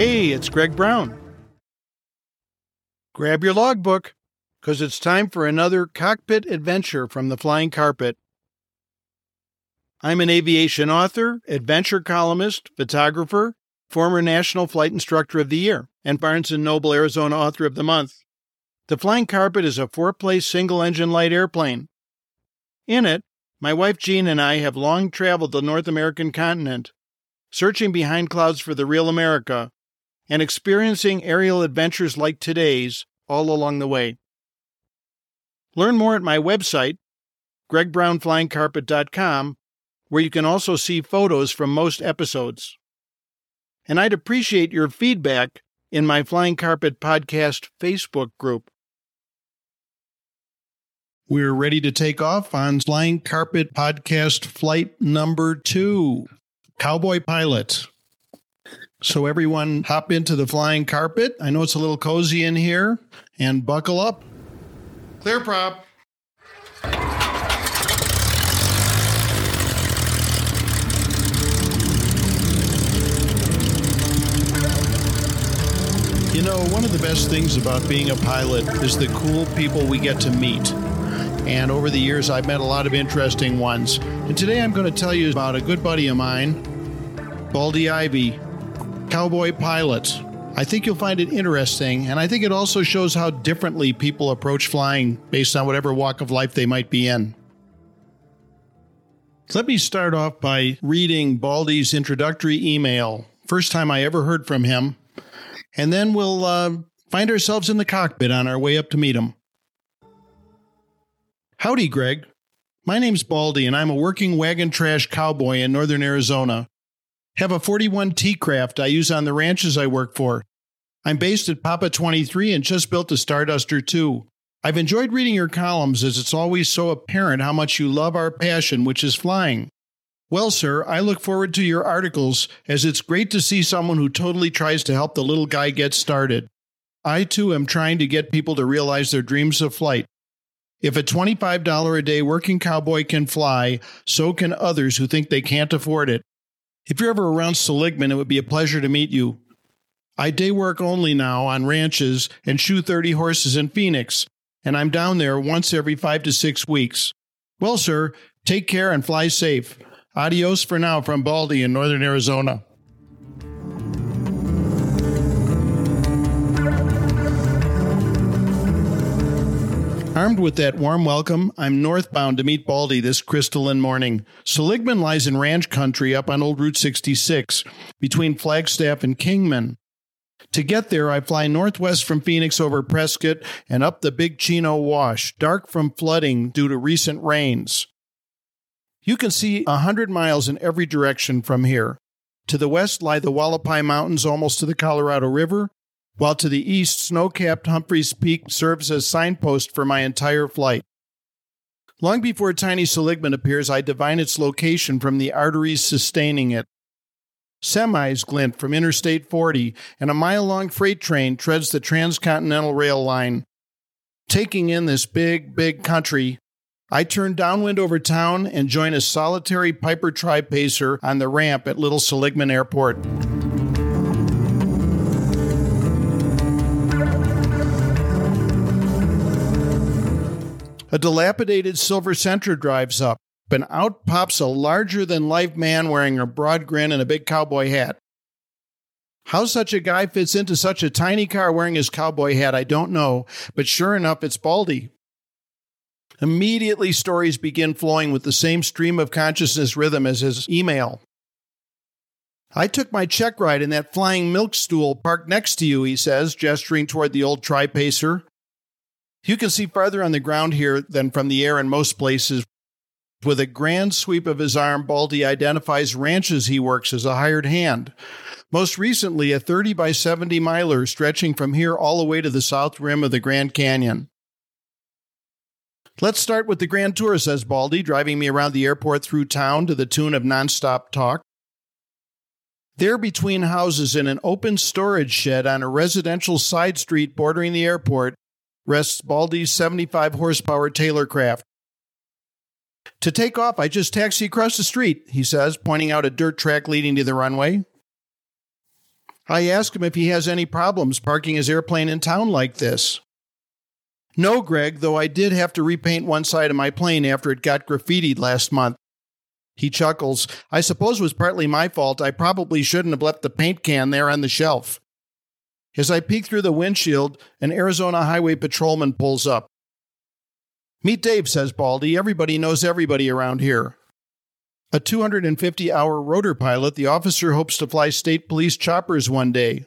Hey, it's Greg Brown. Grab your logbook, because it's time for another cockpit adventure from the flying carpet. I'm an aviation author, adventure columnist, photographer, former National Flight Instructor of the Year, and Barnes & Noble Arizona Author of the Month. The Flying Carpet is a four-place single-engine light airplane. In it, my wife Jean and I have long traveled the North American continent, searching behind clouds for the real America, and experiencing aerial adventures like today's all along the way. Learn more at my website, gregbrownflyingcarpet.com, where you can also see photos from most episodes. And I'd appreciate your feedback in my Flying Carpet Podcast Facebook group. We're ready to take off on Flying Carpet Podcast flight number two Cowboy Pilot. So, everyone, hop into the flying carpet. I know it's a little cozy in here, and buckle up. Clear prop. You know, one of the best things about being a pilot is the cool people we get to meet. And over the years, I've met a lot of interesting ones. And today I'm going to tell you about a good buddy of mine, Baldy Ivy, cowboy pilot. I think you'll find it interesting, and I think it also shows how differently people approach flying based on whatever walk of life they might be in. Let me start off by reading Baldy's introductory email. First time I ever heard from him. And then we'll uh, find ourselves in the cockpit on our way up to meet him. Howdy, Greg. My name's Baldy, and I'm a working wagon trash cowboy in northern Arizona. Have a 41 T craft I use on the ranches I work for. I'm based at Papa 23 and just built a Starduster 2. I've enjoyed reading your columns as it's always so apparent how much you love our passion, which is flying. Well, sir, I look forward to your articles as it's great to see someone who totally tries to help the little guy get started. I too am trying to get people to realize their dreams of flight. If a $25 a day working cowboy can fly, so can others who think they can't afford it. If you're ever around Seligman, it would be a pleasure to meet you. I day work only now on ranches and shoe 30 horses in Phoenix, and I'm down there once every five to six weeks. Well, sir, take care and fly safe. Adios for now from Baldy in northern Arizona. Armed with that warm welcome, I'm northbound to meet Baldy this crystalline morning. Seligman lies in ranch country up on Old Route 66 between Flagstaff and Kingman. To get there, I fly northwest from Phoenix over Prescott and up the Big Chino Wash, dark from flooding due to recent rains. You can see a hundred miles in every direction from here. To the west lie the Hualapai Mountains almost to the Colorado River, while to the east, snow capped Humphreys Peak serves as signpost for my entire flight. Long before tiny Seligman appears, I divine its location from the arteries sustaining it. Semis glint from Interstate 40, and a mile long freight train treads the transcontinental rail line. Taking in this big, big country, I turn downwind over town and join a solitary Piper Tri Pacer on the ramp at Little Seligman Airport. A dilapidated silver Sentra drives up, and out pops a larger than life man wearing a broad grin and a big cowboy hat. How such a guy fits into such a tiny car wearing his cowboy hat, I don't know, but sure enough, it's Baldy. Immediately, stories begin flowing with the same stream of consciousness rhythm as his email. I took my check ride in that flying milk stool parked next to you, he says, gesturing toward the old tri pacer. You can see farther on the ground here than from the air in most places. With a grand sweep of his arm, Baldy identifies ranches he works as a hired hand. Most recently, a 30 by 70 miler stretching from here all the way to the south rim of the Grand Canyon. Let's start with the Grand Tour, says Baldy, driving me around the airport through town to the tune of nonstop talk. There, between houses in an open storage shed on a residential side street bordering the airport, rests Baldy's 75 horsepower Taylorcraft. To take off, I just taxi across the street, he says, pointing out a dirt track leading to the runway. I ask him if he has any problems parking his airplane in town like this. No, Greg, though I did have to repaint one side of my plane after it got graffitied last month. He chuckles. I suppose it was partly my fault. I probably shouldn't have left the paint can there on the shelf. As I peek through the windshield, an Arizona highway patrolman pulls up. Meet Dave, says Baldy. Everybody knows everybody around here. A 250 hour rotor pilot, the officer hopes to fly state police choppers one day.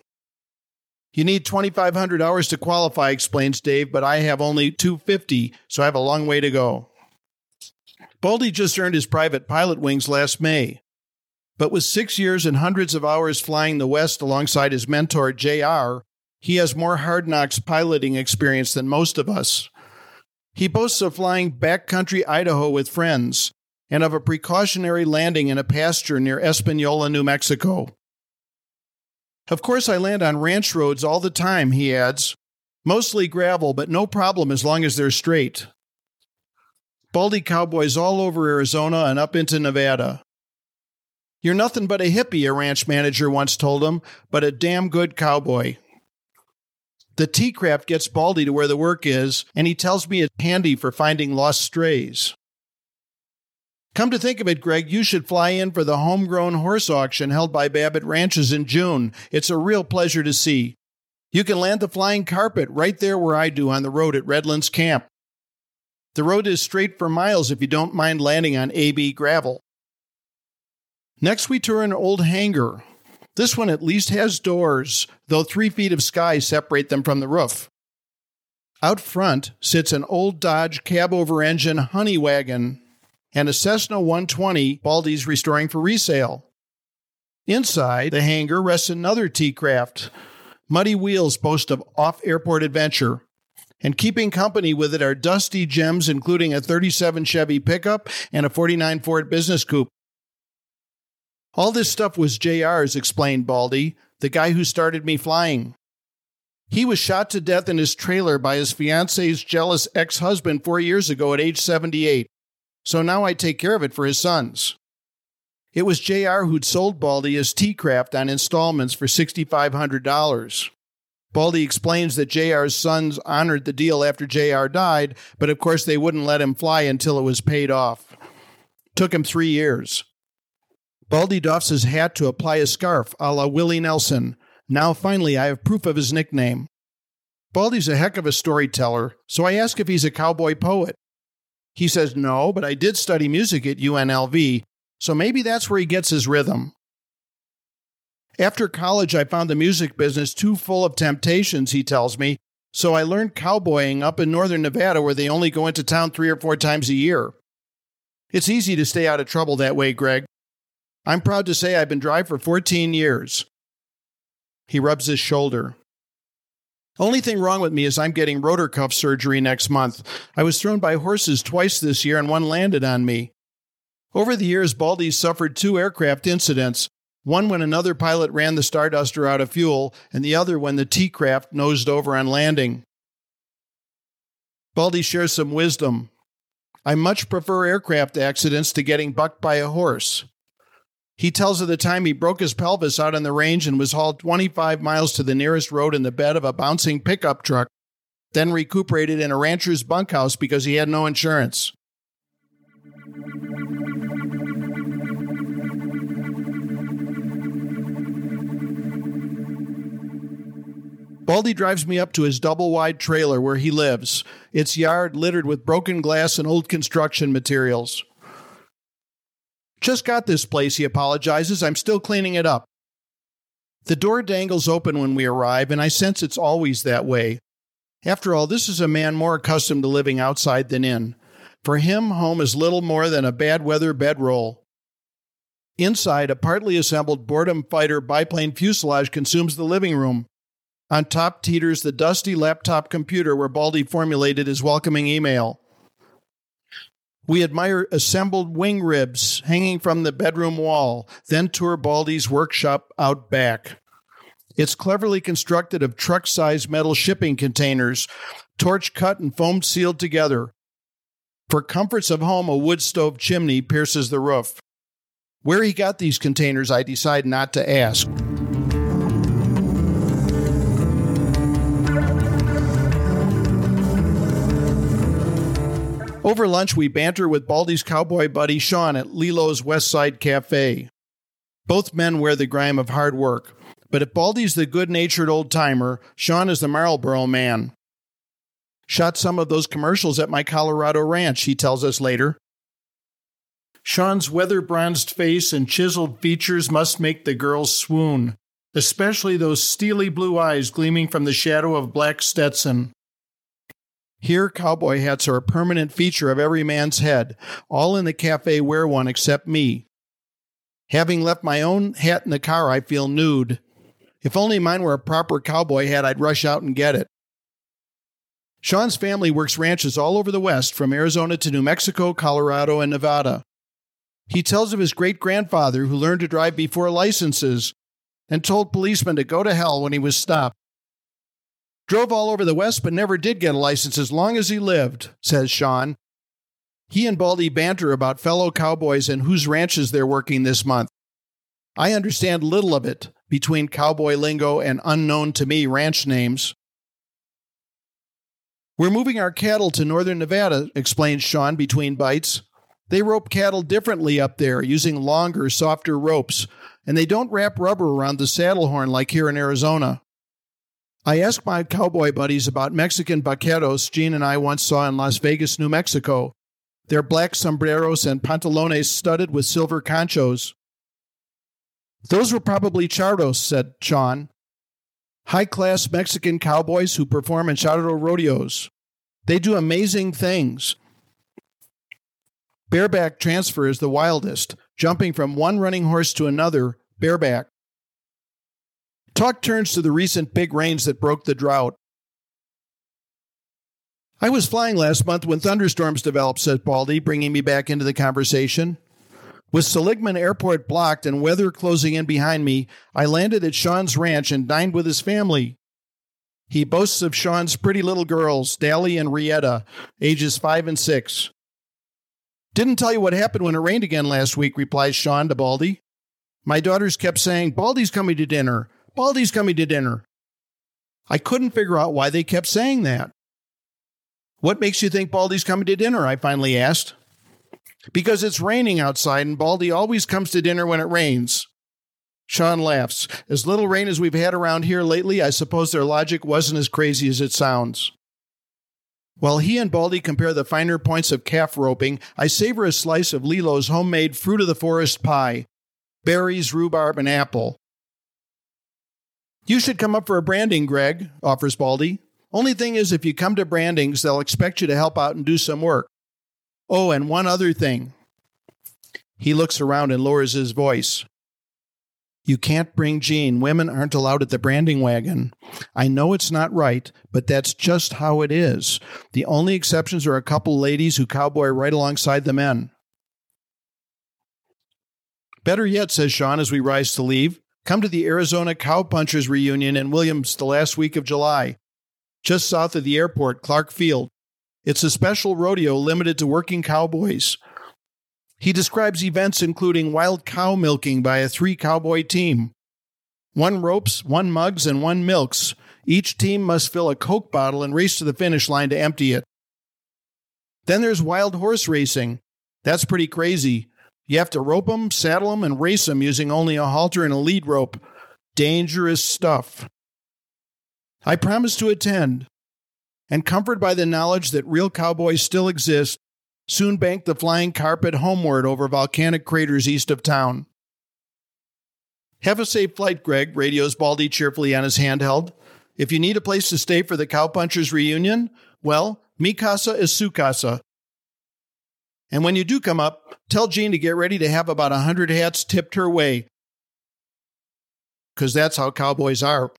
You need 2,500 hours to qualify, explains Dave, but I have only 250, so I have a long way to go. Baldy just earned his private pilot wings last May. But with six years and hundreds of hours flying the West alongside his mentor, JR, he has more hard knocks piloting experience than most of us. He boasts of flying backcountry Idaho with friends, and of a precautionary landing in a pasture near Espanola, New Mexico. Of course, I land on ranch roads all the time, he adds. Mostly gravel, but no problem as long as they're straight. Baldy cowboys all over Arizona and up into Nevada. You're nothing but a hippie, a ranch manager once told him, but a damn good cowboy. The T craft gets Baldy to where the work is, and he tells me it's handy for finding lost strays. Come to think of it, Greg, you should fly in for the homegrown horse auction held by Babbitt Ranches in June. It's a real pleasure to see. You can land the flying carpet right there where I do on the road at Redlands Camp. The road is straight for miles if you don't mind landing on AB gravel. Next, we tour an old hangar. This one at least has doors, though three feet of sky separate them from the roof. Out front sits an old Dodge cab over engine honey wagon and a Cessna 120 Baldy's restoring for resale. Inside the hangar rests another T craft. Muddy wheels boast of off airport adventure. And keeping company with it are dusty gems, including a 37 Chevy pickup and a 49 Ford business coupe. All this stuff was JR's, explained Baldy, the guy who started me flying. He was shot to death in his trailer by his fiancee's jealous ex husband four years ago at age 78 so now I take care of it for his sons. It was JR who'd sold Baldy his T Craft on installments for $6,500. Baldy explains that JR's sons honored the deal after JR died, but of course they wouldn't let him fly until it was paid off. Took him three years. Baldy doffs his hat to apply a scarf a la Willie Nelson. Now finally I have proof of his nickname. Baldy's a heck of a storyteller, so I ask if he's a cowboy poet. He says, No, but I did study music at UNLV, so maybe that's where he gets his rhythm. After college, I found the music business too full of temptations, he tells me, so I learned cowboying up in northern Nevada where they only go into town three or four times a year. It's easy to stay out of trouble that way, Greg. I'm proud to say I've been dry for 14 years. He rubs his shoulder. Only thing wrong with me is I'm getting rotor cuff surgery next month. I was thrown by horses twice this year and one landed on me. Over the years, Baldy suffered two aircraft incidents one when another pilot ran the Starduster out of fuel, and the other when the T craft nosed over on landing. Baldy shares some wisdom. I much prefer aircraft accidents to getting bucked by a horse. He tells of the time he broke his pelvis out on the range and was hauled 25 miles to the nearest road in the bed of a bouncing pickup truck, then recuperated in a rancher's bunkhouse because he had no insurance. Baldy drives me up to his double wide trailer where he lives, its yard littered with broken glass and old construction materials. Just got this place, he apologizes. I'm still cleaning it up. The door dangles open when we arrive, and I sense it's always that way. After all, this is a man more accustomed to living outside than in. For him, home is little more than a bad weather bedroll. Inside, a partly assembled boredom fighter biplane fuselage consumes the living room. On top teeters the dusty laptop computer where Baldy formulated his welcoming email. We admire assembled wing ribs hanging from the bedroom wall, then tour Baldy's workshop out back. It's cleverly constructed of truck sized metal shipping containers, torch cut and foam sealed together. For comforts of home, a wood stove chimney pierces the roof. Where he got these containers, I decide not to ask. Over lunch, we banter with Baldy's cowboy buddy Sean at Lilo's West Side Cafe. Both men wear the grime of hard work, but if Baldy's the good natured old timer, Sean is the Marlboro man. Shot some of those commercials at my Colorado ranch, he tells us later. Sean's weather bronzed face and chiseled features must make the girls swoon, especially those steely blue eyes gleaming from the shadow of black Stetson. Here, cowboy hats are a permanent feature of every man's head. All in the cafe wear one except me. Having left my own hat in the car, I feel nude. If only mine were a proper cowboy hat, I'd rush out and get it. Sean's family works ranches all over the West, from Arizona to New Mexico, Colorado, and Nevada. He tells of his great grandfather who learned to drive before licenses and told policemen to go to hell when he was stopped. Drove all over the West, but never did get a license as long as he lived, says Sean. He and Baldy banter about fellow cowboys and whose ranches they're working this month. I understand little of it between cowboy lingo and unknown to me ranch names. We're moving our cattle to northern Nevada, explains Sean between bites. They rope cattle differently up there, using longer, softer ropes, and they don't wrap rubber around the saddle horn like here in Arizona. I asked my cowboy buddies about Mexican vaqueros Jean and I once saw in Las Vegas, New Mexico. Their black sombreros and pantalones studded with silver conchos. Those were probably charros, said Sean high class Mexican cowboys who perform in charro rodeos. They do amazing things. Bareback transfer is the wildest, jumping from one running horse to another, bareback. Talk turns to the recent big rains that broke the drought. I was flying last month when thunderstorms developed, said Baldy, bringing me back into the conversation. With Seligman Airport blocked and weather closing in behind me, I landed at Sean's ranch and dined with his family. He boasts of Sean's pretty little girls, Dally and Rietta, ages five and six. Didn't tell you what happened when it rained again last week, replies Sean to Baldy. My daughters kept saying, Baldy's coming to dinner. Baldy's coming to dinner. I couldn't figure out why they kept saying that. What makes you think Baldy's coming to dinner? I finally asked because it's raining outside and Baldy always comes to dinner when it rains. Sean laughs. As little rain as we've had around here lately, I suppose their logic wasn't as crazy as it sounds. While he and Baldy compare the finer points of calf roping, I savor a slice of Lilo's homemade fruit of the forest pie berries, rhubarb, and apple. You should come up for a branding, Greg, offers Baldy. Only thing is, if you come to brandings, they'll expect you to help out and do some work. Oh, and one other thing. He looks around and lowers his voice. You can't bring Jean. Women aren't allowed at the branding wagon. I know it's not right, but that's just how it is. The only exceptions are a couple ladies who cowboy right alongside the men. Better yet, says Sean as we rise to leave, come to the Arizona Cowpunchers reunion in Williams the last week of July. Just south of the airport, Clark Field. It's a special rodeo limited to working cowboys. He describes events including wild cow milking by a three cowboy team. One ropes, one mugs, and one milks. Each team must fill a Coke bottle and race to the finish line to empty it. Then there's wild horse racing. That's pretty crazy. You have to rope them, saddle them, and race them using only a halter and a lead rope. Dangerous stuff. I promise to attend and comforted by the knowledge that real cowboys still exist, soon banked the flying carpet homeward over volcanic craters east of town. Have a safe flight, Greg, radios Baldy cheerfully on his handheld. If you need a place to stay for the Cowpunchers reunion, well, mi casa is su casa. And when you do come up, tell Jean to get ready to have about a hundred hats tipped her way. Because that's how cowboys are.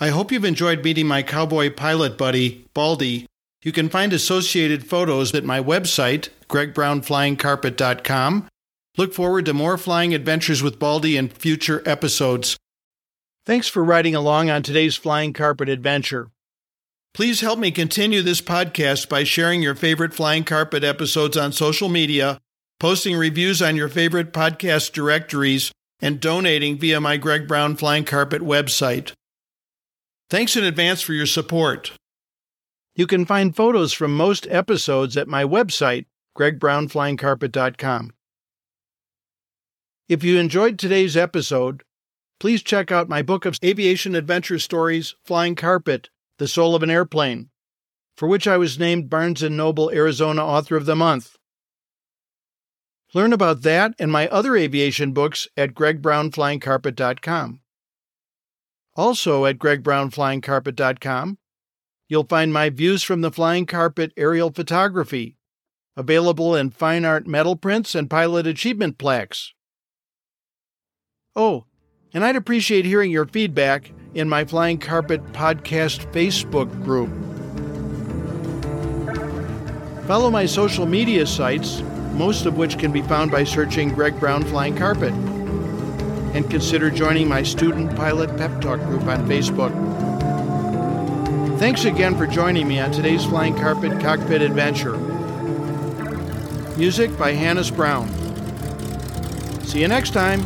I hope you've enjoyed meeting my cowboy pilot buddy, Baldy. You can find associated photos at my website, gregbrownflyingcarpet.com. Look forward to more flying adventures with Baldy in future episodes. Thanks for riding along on today's Flying Carpet adventure. Please help me continue this podcast by sharing your favorite Flying Carpet episodes on social media, posting reviews on your favorite podcast directories, and donating via my Greg Brown Flying Carpet website. Thanks in advance for your support. You can find photos from most episodes at my website, gregbrownflyingcarpet.com. If you enjoyed today's episode, please check out my book of aviation adventure stories, Flying Carpet, The Soul of an Airplane, for which I was named Barnes & Noble Arizona Author of the Month. Learn about that and my other aviation books at gregbrownflyingcarpet.com. Also at gregbrownflyingcarpet.com, you'll find my views from the flying carpet aerial photography, available in fine art metal prints and pilot achievement plaques. Oh, and I'd appreciate hearing your feedback in my Flying Carpet Podcast Facebook group. Follow my social media sites, most of which can be found by searching Greg Brown Flying Carpet. And consider joining my Student Pilot Pep Talk group on Facebook. Thanks again for joining me on today's Flying Carpet Cockpit Adventure. Music by Hannes Brown. See you next time.